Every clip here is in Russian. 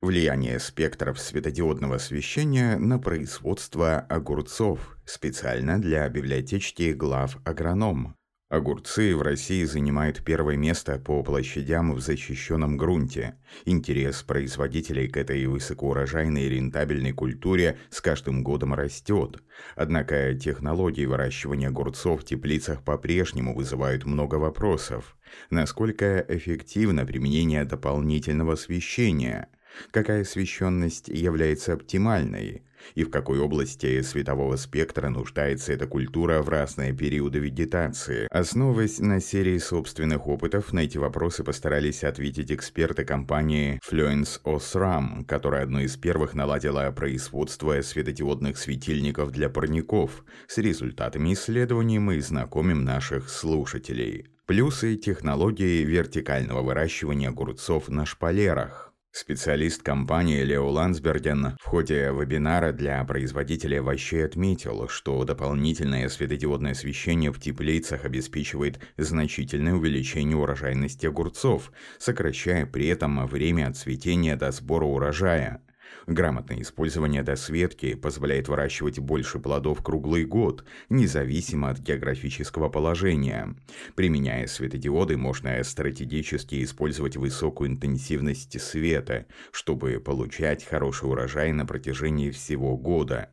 Влияние спектров светодиодного освещения на производство огурцов специально для библиотечки глав агроном. Огурцы в России занимают первое место по площадям в защищенном грунте. Интерес производителей к этой высокоурожайной и рентабельной культуре с каждым годом растет. Однако технологии выращивания огурцов в теплицах по-прежнему вызывают много вопросов. Насколько эффективно применение дополнительного освещения – какая освещенность является оптимальной и в какой области светового спектра нуждается эта культура в разные периоды вегетации. Основываясь на серии собственных опытов, на эти вопросы постарались ответить эксперты компании Fluence Osram, которая одной из первых наладила производство светодиодных светильников для парников. С результатами исследований мы знакомим наших слушателей. Плюсы технологии вертикального выращивания огурцов на шпалерах. Специалист компании Лео Лансберген в ходе вебинара для производителей овощей отметил, что дополнительное светодиодное освещение в теплицах обеспечивает значительное увеличение урожайности огурцов, сокращая при этом время от цветения до сбора урожая. Грамотное использование досветки позволяет выращивать больше плодов круглый год, независимо от географического положения. Применяя светодиоды, можно стратегически использовать высокую интенсивность света, чтобы получать хороший урожай на протяжении всего года.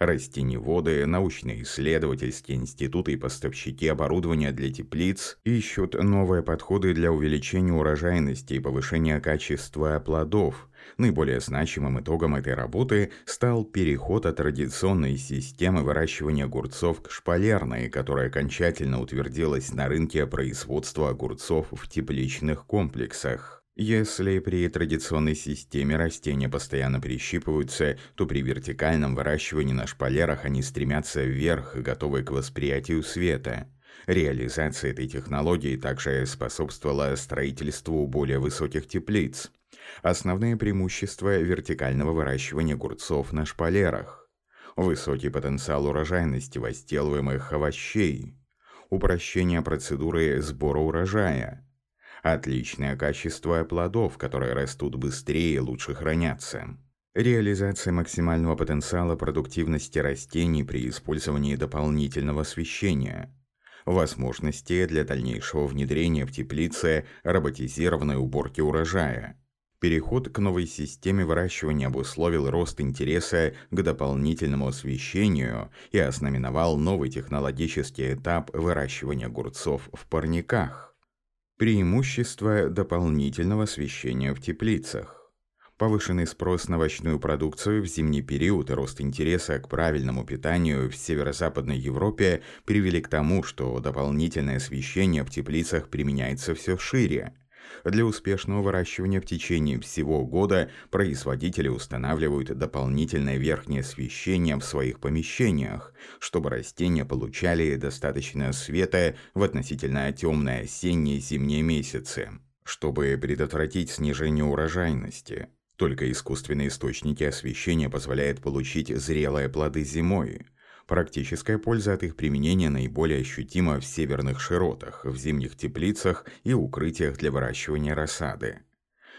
Растеневоды, научно-исследовательские институты и поставщики оборудования для теплиц ищут новые подходы для увеличения урожайности и повышения качества плодов – Наиболее значимым итогом этой работы стал переход от традиционной системы выращивания огурцов к шпалерной, которая окончательно утвердилась на рынке производства огурцов в тепличных комплексах. Если при традиционной системе растения постоянно прищипываются, то при вертикальном выращивании на шпалерах они стремятся вверх, готовые к восприятию света. Реализация этой технологии также способствовала строительству более высоких теплиц. Основные преимущества вертикального выращивания огурцов на шпалерах. Высокий потенциал урожайности возделываемых овощей. Упрощение процедуры сбора урожая. Отличное качество плодов, которые растут быстрее и лучше хранятся. Реализация максимального потенциала продуктивности растений при использовании дополнительного освещения. Возможности для дальнейшего внедрения в теплице роботизированной уборки урожая. Переход к новой системе выращивания обусловил рост интереса к дополнительному освещению и ознаменовал новый технологический этап выращивания огурцов в парниках. Преимущество дополнительного освещения в теплицах. Повышенный спрос на овощную продукцию в зимний период и рост интереса к правильному питанию в северо-западной Европе привели к тому, что дополнительное освещение в теплицах применяется все шире – для успешного выращивания в течение всего года производители устанавливают дополнительное верхнее освещение в своих помещениях, чтобы растения получали достаточно света в относительно темные осенние и зимние месяцы, чтобы предотвратить снижение урожайности. Только искусственные источники освещения позволяют получить зрелые плоды зимой – Практическая польза от их применения наиболее ощутима в северных широтах, в зимних теплицах и укрытиях для выращивания рассады.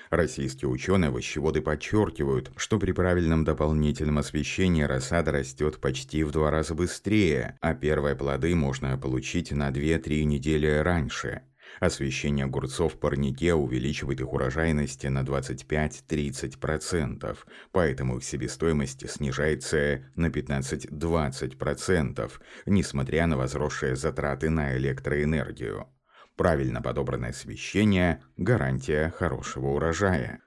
Российские ученые-овощеводы подчеркивают, что при правильном дополнительном освещении рассада растет почти в два раза быстрее, а первые плоды можно получить на 2-3 недели раньше – Освещение огурцов парнике увеличивает их урожайность на 25-30%, поэтому их себестоимость снижается на 15-20%, несмотря на возросшие затраты на электроэнергию. Правильно подобранное освещение – гарантия хорошего урожая.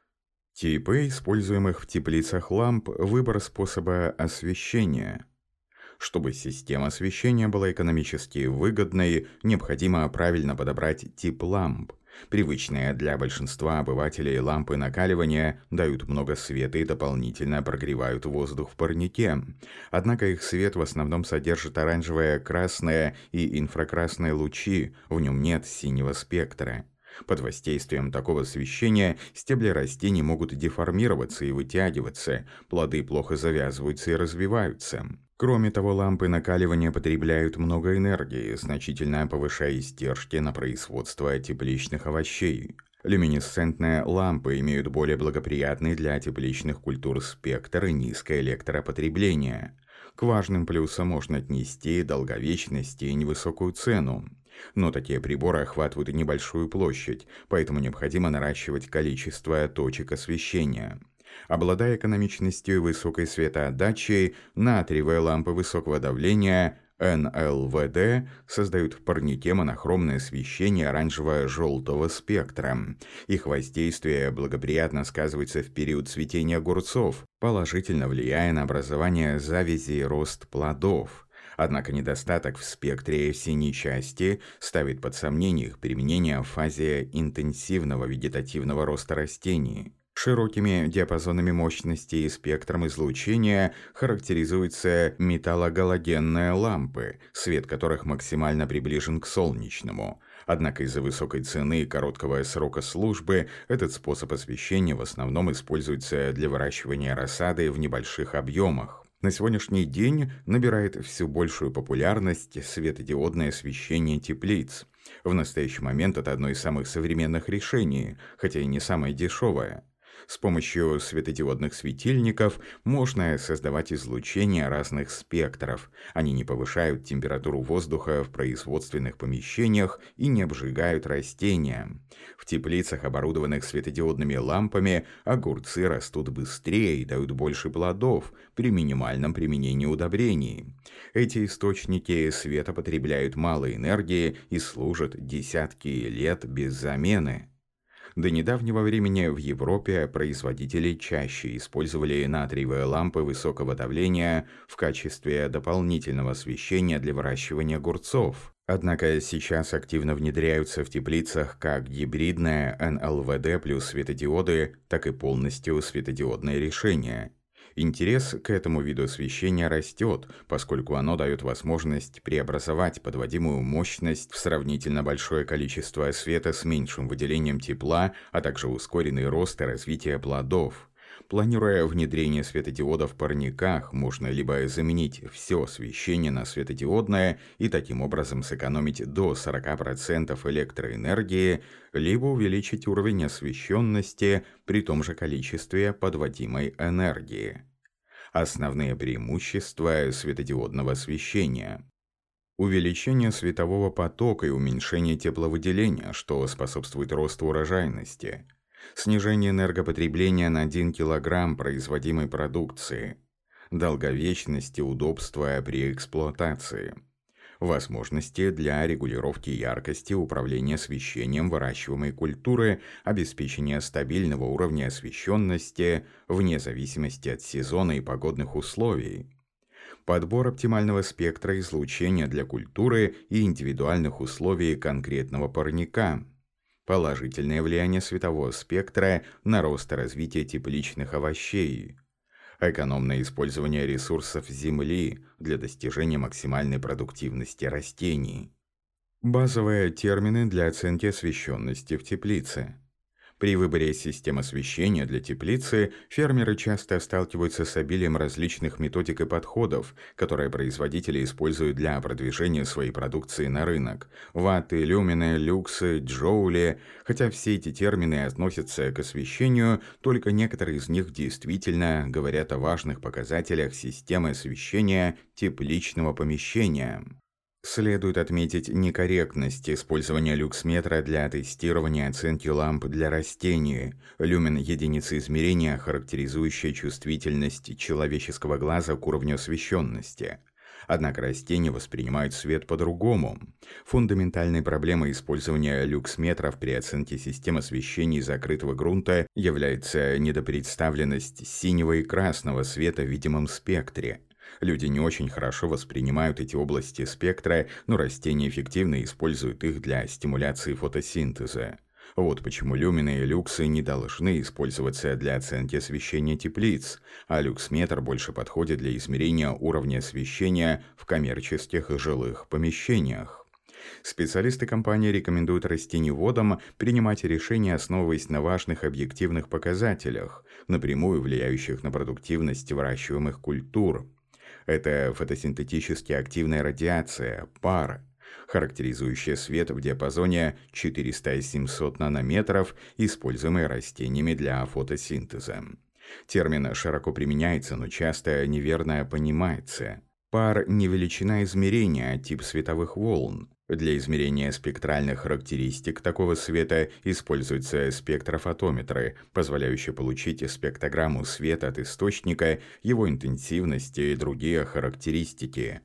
Типы используемых в теплицах ламп – выбор способа освещения – чтобы система освещения была экономически выгодной, необходимо правильно подобрать тип ламп. Привычные для большинства обывателей лампы накаливания дают много света и дополнительно прогревают воздух в парнике. Однако их свет в основном содержит оранжевое, красное и инфракрасные лучи, в нем нет синего спектра. Под воздействием такого освещения стебли растений могут деформироваться и вытягиваться, плоды плохо завязываются и развиваются. Кроме того, лампы накаливания потребляют много энергии, значительно повышая издержки на производство тепличных овощей. Люминесцентные лампы имеют более благоприятный для тепличных культур спектр и низкое электропотребление. К важным плюсам можно отнести долговечность и невысокую цену. Но такие приборы охватывают небольшую площадь, поэтому необходимо наращивать количество точек освещения. Обладая экономичностью и высокой светоотдачей, натриевые лампы высокого давления НЛВД создают в парнике монохромное освещение оранжево-желтого спектра. Их воздействие благоприятно сказывается в период цветения огурцов, положительно влияя на образование завязи и рост плодов. Однако недостаток в спектре синей части ставит под сомнение их применение в фазе интенсивного вегетативного роста растений. Широкими диапазонами мощности и спектром излучения характеризуются металлогалогенные лампы, свет которых максимально приближен к солнечному. Однако из-за высокой цены и короткого срока службы этот способ освещения в основном используется для выращивания рассады в небольших объемах. На сегодняшний день набирает все большую популярность светодиодное освещение теплиц. В настоящий момент это одно из самых современных решений, хотя и не самое дешевое. С помощью светодиодных светильников можно создавать излучение разных спектров. Они не повышают температуру воздуха в производственных помещениях и не обжигают растения. В теплицах, оборудованных светодиодными лампами, огурцы растут быстрее и дают больше плодов при минимальном применении удобрений. Эти источники света потребляют мало энергии и служат десятки лет без замены. До недавнего времени в Европе производители чаще использовали натриевые лампы высокого давления в качестве дополнительного освещения для выращивания огурцов. Однако сейчас активно внедряются в теплицах как гибридное НЛВД плюс светодиоды, так и полностью светодиодные решения – Интерес к этому виду освещения растет, поскольку оно дает возможность преобразовать подводимую мощность в сравнительно большое количество света с меньшим выделением тепла, а также ускоренный рост и развитие плодов. Планируя внедрение светодиодов в парниках, можно либо заменить все освещение на светодиодное и таким образом сэкономить до 40% электроэнергии, либо увеличить уровень освещенности при том же количестве подводимой энергии. Основные преимущества светодиодного освещения – увеличение светового потока и уменьшение тепловыделения, что способствует росту урожайности – снижение энергопотребления на 1 кг производимой продукции, долговечность и удобство при эксплуатации, возможности для регулировки яркости управления освещением выращиваемой культуры, обеспечения стабильного уровня освещенности вне зависимости от сезона и погодных условий, подбор оптимального спектра излучения для культуры и индивидуальных условий конкретного парника – положительное влияние светового спектра на рост и развитие тепличных овощей, экономное использование ресурсов Земли для достижения максимальной продуктивности растений, базовые термины для оценки освещенности в теплице – при выборе систем освещения для теплицы фермеры часто сталкиваются с обилием различных методик и подходов, которые производители используют для продвижения своей продукции на рынок. Ватты, люмины, люксы, джоули. Хотя все эти термины относятся к освещению, только некоторые из них действительно говорят о важных показателях системы освещения тепличного помещения. Следует отметить некорректность использования люксметра для тестирования оценки ламп для растений. Люмен – единица измерения, характеризующая чувствительность человеческого глаза к уровню освещенности. Однако растения воспринимают свет по-другому. Фундаментальной проблемой использования люксметров при оценке систем освещения закрытого грунта является недопредставленность синего и красного света в видимом спектре – Люди не очень хорошо воспринимают эти области спектра, но растения эффективно используют их для стимуляции фотосинтеза. Вот почему люмины и люксы не должны использоваться для оценки освещения теплиц, а люксметр больше подходит для измерения уровня освещения в коммерческих и жилых помещениях. Специалисты компании рекомендуют растеневодам принимать решения, основываясь на важных объективных показателях, напрямую влияющих на продуктивность выращиваемых культур – это фотосинтетически активная радиация, пар. характеризующая свет в диапазоне 400-700 нанометров, используемый растениями для фотосинтеза. Термин широко применяется, но часто неверно понимается. Пар не величина измерения, а тип световых волн. Для измерения спектральных характеристик такого света используются спектрофотометры, позволяющие получить спектрограмму света от источника, его интенсивности и другие характеристики.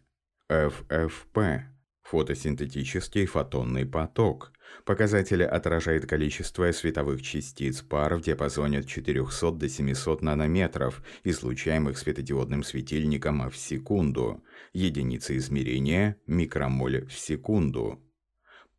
FFP – фотосинтетический фотонный поток. Показатель отражает количество световых частиц пар в диапазоне от 400 до 700 нанометров, излучаемых светодиодным светильником в секунду. Единица измерения – микромоль в секунду.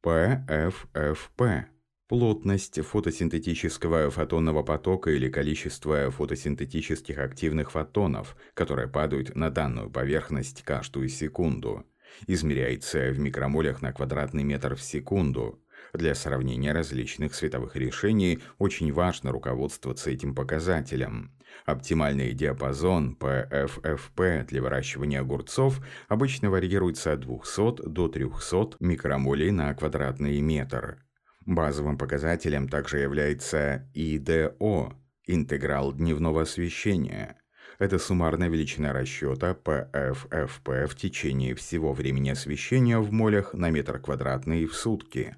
PFFP Плотность фотосинтетического фотонного потока или количество фотосинтетических активных фотонов, которые падают на данную поверхность каждую секунду, измеряется в микромолях на квадратный метр в секунду. Для сравнения различных световых решений очень важно руководствоваться этим показателем. Оптимальный диапазон PFFP для выращивания огурцов обычно варьируется от 200 до 300 микромолей на квадратный метр. Базовым показателем также является ИДО – интеграл дневного освещения. Это суммарная величина расчета PFFP в течение всего времени освещения в молях на метр квадратный в сутки.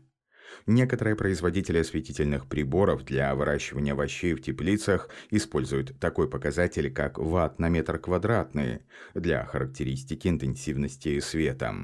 Некоторые производители осветительных приборов для выращивания овощей в теплицах используют такой показатель, как ватт на метр квадратный, для характеристики интенсивности света.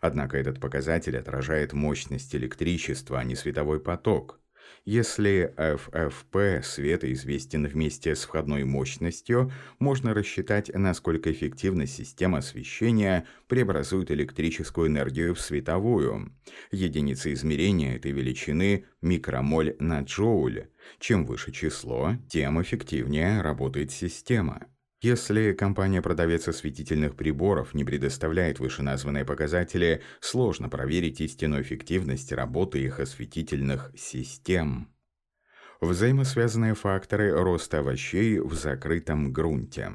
Однако этот показатель отражает мощность электричества, а не световой поток. Если FFP света известен вместе с входной мощностью, можно рассчитать, насколько эффективно система освещения преобразует электрическую энергию в световую. Единица измерения этой величины – микромоль на джоуль. Чем выше число, тем эффективнее работает система. Если компания-продавец осветительных приборов не предоставляет вышеназванные показатели, сложно проверить истинную эффективность работы их осветительных систем. Взаимосвязанные факторы роста овощей в закрытом грунте.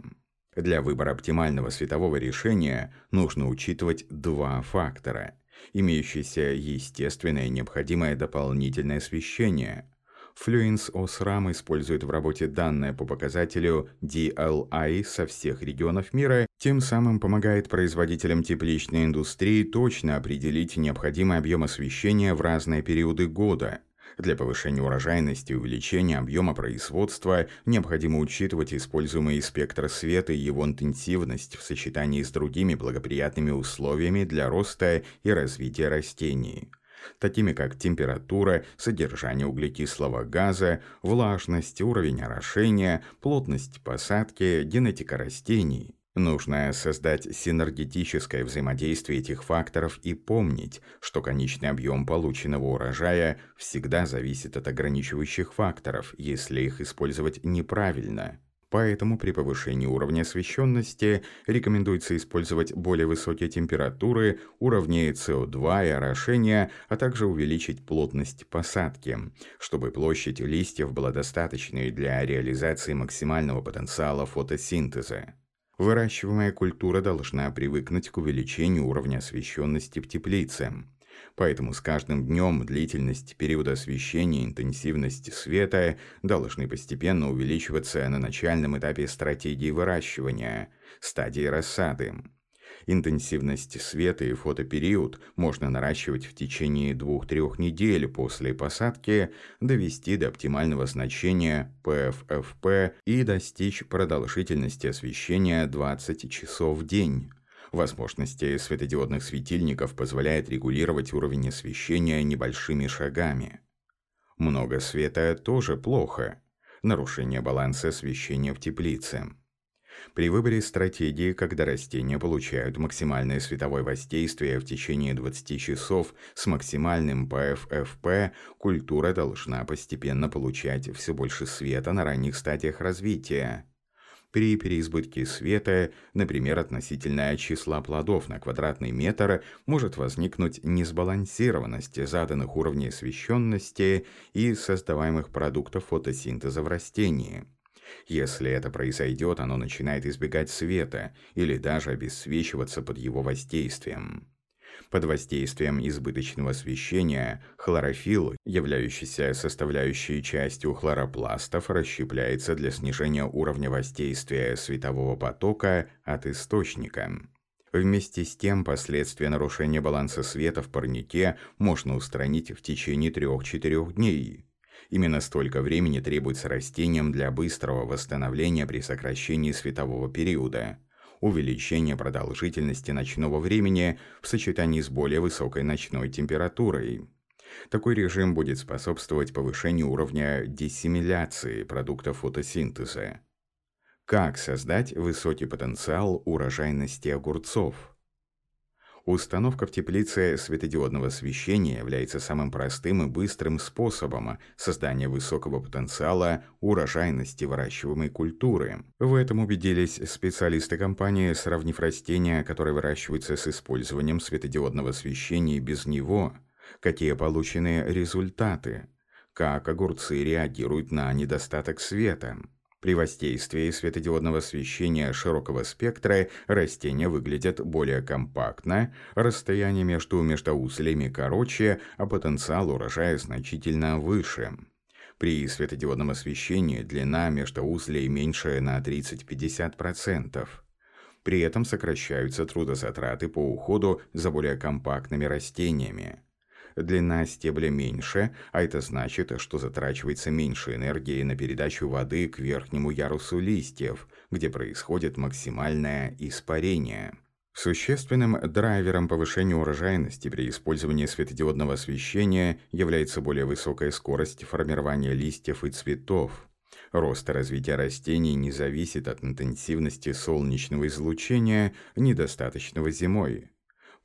Для выбора оптимального светового решения нужно учитывать два фактора – имеющееся естественное необходимое дополнительное освещение – Fluence OSRAM использует в работе данные по показателю DLI со всех регионов мира, тем самым помогает производителям тепличной индустрии точно определить необходимый объем освещения в разные периоды года. Для повышения урожайности и увеличения объема производства необходимо учитывать используемый спектр света и его интенсивность в сочетании с другими благоприятными условиями для роста и развития растений такими как температура, содержание углекислого газа, влажность, уровень орошения, плотность посадки, генетика растений. Нужно создать синергетическое взаимодействие этих факторов и помнить, что конечный объем полученного урожая всегда зависит от ограничивающих факторов, если их использовать неправильно. Поэтому при повышении уровня освещенности рекомендуется использовать более высокие температуры, уровни СО2 и орошения, а также увеличить плотность посадки, чтобы площадь листьев была достаточной для реализации максимального потенциала фотосинтеза. Выращиваемая культура должна привыкнуть к увеличению уровня освещенности в теплице. Поэтому с каждым днем длительность периода освещения и интенсивность света должны постепенно увеличиваться на начальном этапе стратегии выращивания, стадии рассады. Интенсивность света и фотопериод можно наращивать в течение 2-3 недель после посадки, довести до оптимального значения PFFP и достичь продолжительности освещения 20 часов в день. Возможности светодиодных светильников позволяет регулировать уровень освещения небольшими шагами. Много света тоже плохо. Нарушение баланса освещения в теплице. При выборе стратегии, когда растения получают максимальное световое воздействие в течение 20 часов с максимальным ПФФП, культура должна постепенно получать все больше света на ранних стадиях развития. При переизбытке света, например, относительно числа плодов на квадратный метр, может возникнуть несбалансированность заданных уровней освещенности и создаваемых продуктов фотосинтеза в растении. Если это произойдет, оно начинает избегать света или даже обесцвечиваться под его воздействием. Под воздействием избыточного освещения хлорофилл, являющийся составляющей частью хлоропластов, расщепляется для снижения уровня воздействия светового потока от источника. Вместе с тем, последствия нарушения баланса света в парнике можно устранить в течение 3-4 дней. Именно столько времени требуется растениям для быстрого восстановления при сокращении светового периода. Увеличение продолжительности ночного времени в сочетании с более высокой ночной температурой. Такой режим будет способствовать повышению уровня диссимиляции продуктов фотосинтеза. Как создать высокий потенциал урожайности огурцов? Установка в теплице светодиодного освещения является самым простым и быстрым способом создания высокого потенциала урожайности выращиваемой культуры. В этом убедились специалисты компании, сравнив растения, которые выращиваются с использованием светодиодного освещения и без него, какие получены результаты, как огурцы реагируют на недостаток света. При воздействии светодиодного освещения широкого спектра растения выглядят более компактно, расстояние между междоузлями короче, а потенциал урожая значительно выше. При светодиодном освещении длина междоузлей меньше на 30-50%. При этом сокращаются трудозатраты по уходу за более компактными растениями длина стебля меньше, а это значит, что затрачивается меньше энергии на передачу воды к верхнему ярусу листьев, где происходит максимальное испарение. Существенным драйвером повышения урожайности при использовании светодиодного освещения является более высокая скорость формирования листьев и цветов. Рост и развитие растений не зависит от интенсивности солнечного излучения, недостаточного зимой.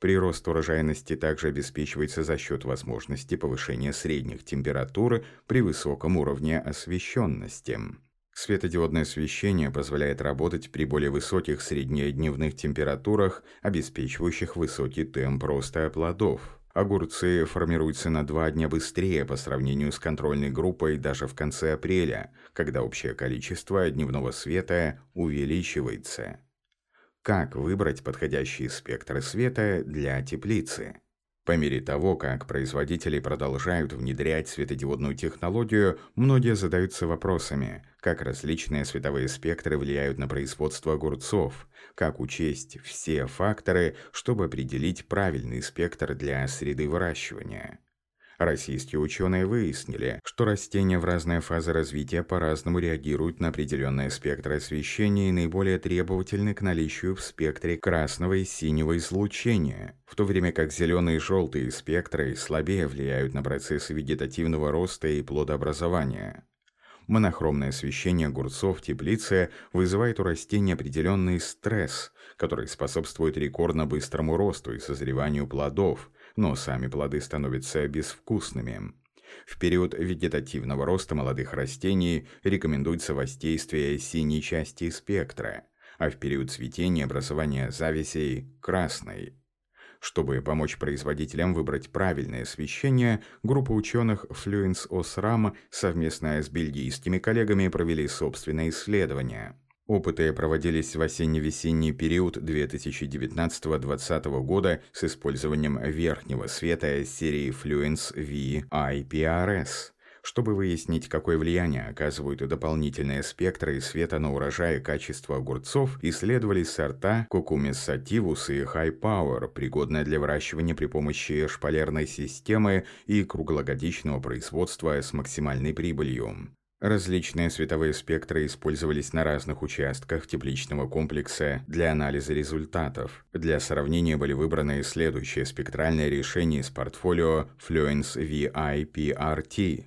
Прирост урожайности также обеспечивается за счет возможности повышения средних температур при высоком уровне освещенности. Светодиодное освещение позволяет работать при более высоких среднедневных температурах, обеспечивающих высокий темп роста плодов. Огурцы формируются на два дня быстрее по сравнению с контрольной группой даже в конце апреля, когда общее количество дневного света увеличивается. Как выбрать подходящие спектры света для теплицы? По мере того, как производители продолжают внедрять светодиодную технологию, многие задаются вопросами, как различные световые спектры влияют на производство огурцов, как учесть все факторы, чтобы определить правильный спектр для среды выращивания. Российские ученые выяснили, что растения в разные фазы развития по-разному реагируют на определенные спектры освещения и наиболее требовательны к наличию в спектре красного и синего излучения, в то время как зеленые и желтые спектры слабее влияют на процессы вегетативного роста и плодообразования. Монохромное освещение огурцов в теплице вызывает у растений определенный стресс, который способствует рекордно быстрому росту и созреванию плодов – но сами плоды становятся безвкусными. В период вегетативного роста молодых растений рекомендуется воздействие синей части спектра, а в период цветения образование зависей – красной. Чтобы помочь производителям выбрать правильное освещение, группа ученых Fluence Osram совместно с бельгийскими коллегами провели собственное исследование – Опыты проводились в осенне-весенний период 2019-2020 года с использованием верхнего света серии Fluence V IPRS, чтобы выяснить, какое влияние оказывают дополнительные спектры света на урожай и качество огурцов, исследовали сорта Cucumis sativus и High Power, пригодные для выращивания при помощи шпалерной системы и круглогодичного производства с максимальной прибылью. Различные световые спектры использовались на разных участках тепличного комплекса для анализа результатов. Для сравнения были выбраны следующие спектральные решения из портфолио Fluence VIPRT.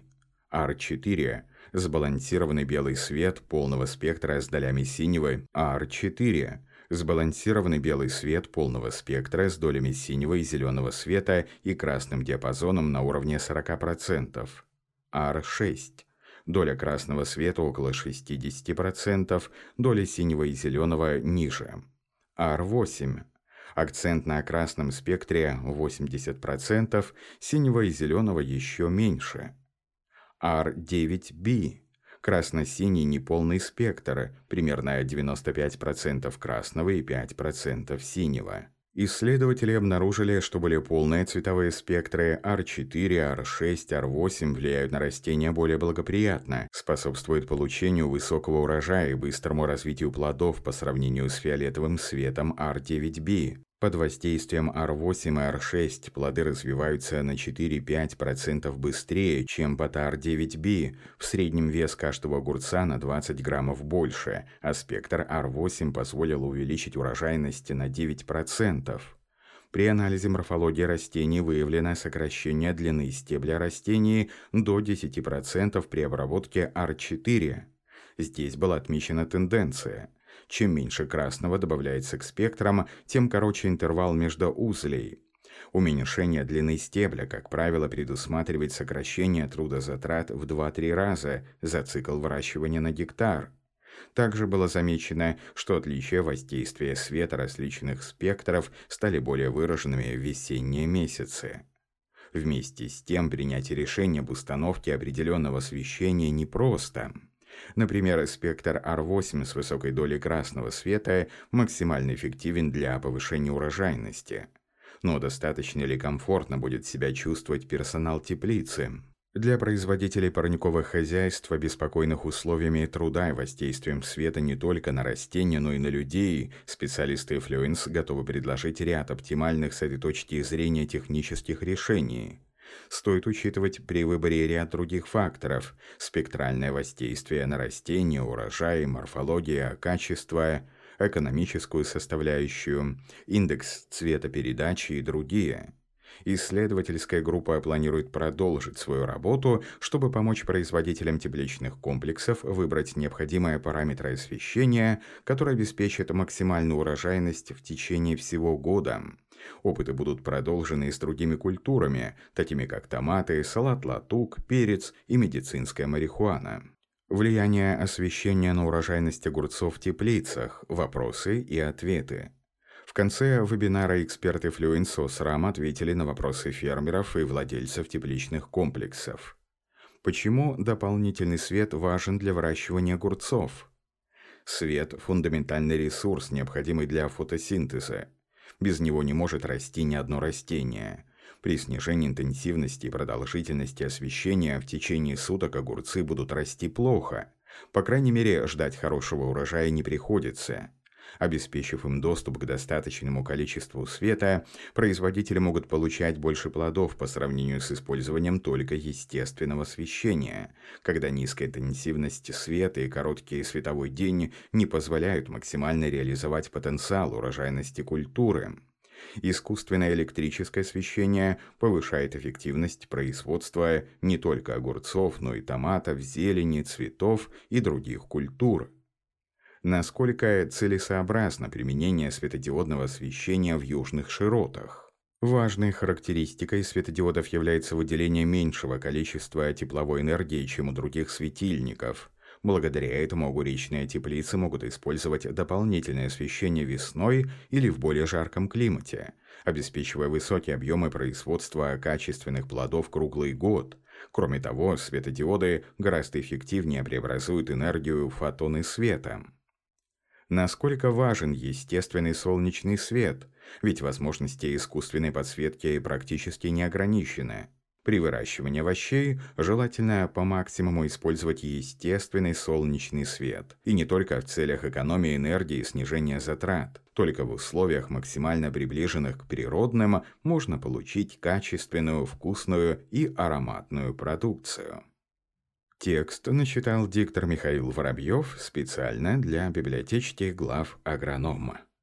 R4 – сбалансированный белый свет полного спектра с долями синего, R4 – сбалансированный белый свет полного спектра с долями синего и зеленого света и красным диапазоном на уровне 40%, R6 доля красного света около 60%, доля синего и зеленого ниже. R8. Акцент на красном спектре 80%, синего и зеленого еще меньше. R9B. Красно-синий неполный спектр, примерно 95% красного и 5% синего. Исследователи обнаружили, что более полные цветовые спектры R4, R6, R8 влияют на растения более благоприятно, способствуют получению высокого урожая и быстрому развитию плодов по сравнению с фиолетовым светом R9b. Под воздействием R8 и R6 плоды развиваются на 4-5% быстрее, чем под R9b. В среднем вес каждого огурца на 20 граммов больше, а спектр R8 позволил увеличить урожайность на 9%. При анализе морфологии растений выявлено сокращение длины стебля растений до 10% при обработке R4. Здесь была отмечена тенденция – чем меньше красного добавляется к спектрам, тем короче интервал между узлей. Уменьшение длины стебля, как правило, предусматривает сокращение трудозатрат в 2-3 раза за цикл выращивания на гектар. Также было замечено, что отличия воздействия света различных спектров стали более выраженными в весенние месяцы. Вместе с тем, принятие решения об установке определенного освещения непросто – Например, спектр R8 с высокой долей красного света максимально эффективен для повышения урожайности. Но достаточно ли комфортно будет себя чувствовать персонал теплицы? Для производителей парниковых хозяйств, обеспокоенных условиями труда и воздействием света не только на растения, но и на людей, специалисты Fluence готовы предложить ряд оптимальных с этой точки зрения технических решений – Стоит учитывать при выборе ряд других факторов – спектральное воздействие на растения, урожай, морфология, качество, экономическую составляющую, индекс цветопередачи и другие – Исследовательская группа планирует продолжить свою работу, чтобы помочь производителям тепличных комплексов выбрать необходимые параметры освещения, которые обеспечат максимальную урожайность в течение всего года. Опыты будут продолжены и с другими культурами, такими как томаты, салат-латук, перец и медицинская марихуана. Влияние освещения на урожайность огурцов в теплицах, вопросы и ответы. В конце вебинара эксперты Fluenso SRAM ответили на вопросы фермеров и владельцев тепличных комплексов. Почему дополнительный свет важен для выращивания огурцов? Свет – фундаментальный ресурс, необходимый для фотосинтеза. Без него не может расти ни одно растение. При снижении интенсивности и продолжительности освещения в течение суток огурцы будут расти плохо. По крайней мере, ждать хорошего урожая не приходится. Обеспечив им доступ к достаточному количеству света, производители могут получать больше плодов по сравнению с использованием только естественного освещения, когда низкая интенсивность света и короткий световой день не позволяют максимально реализовать потенциал урожайности культуры. Искусственное электрическое освещение повышает эффективность производства не только огурцов, но и томатов, зелени, цветов и других культур насколько целесообразно применение светодиодного освещения в южных широтах. Важной характеристикой светодиодов является выделение меньшего количества тепловой энергии, чем у других светильников. Благодаря этому огуречные теплицы могут использовать дополнительное освещение весной или в более жарком климате, обеспечивая высокие объемы производства качественных плодов круглый год. Кроме того, светодиоды гораздо эффективнее преобразуют энергию в фотоны света насколько важен естественный солнечный свет, ведь возможности искусственной подсветки практически не ограничены. При выращивании овощей желательно по максимуму использовать естественный солнечный свет, и не только в целях экономии энергии и снижения затрат. Только в условиях, максимально приближенных к природным, можно получить качественную, вкусную и ароматную продукцию. Текст начитал диктор Михаил Воробьев специально для библиотечки глав агронома.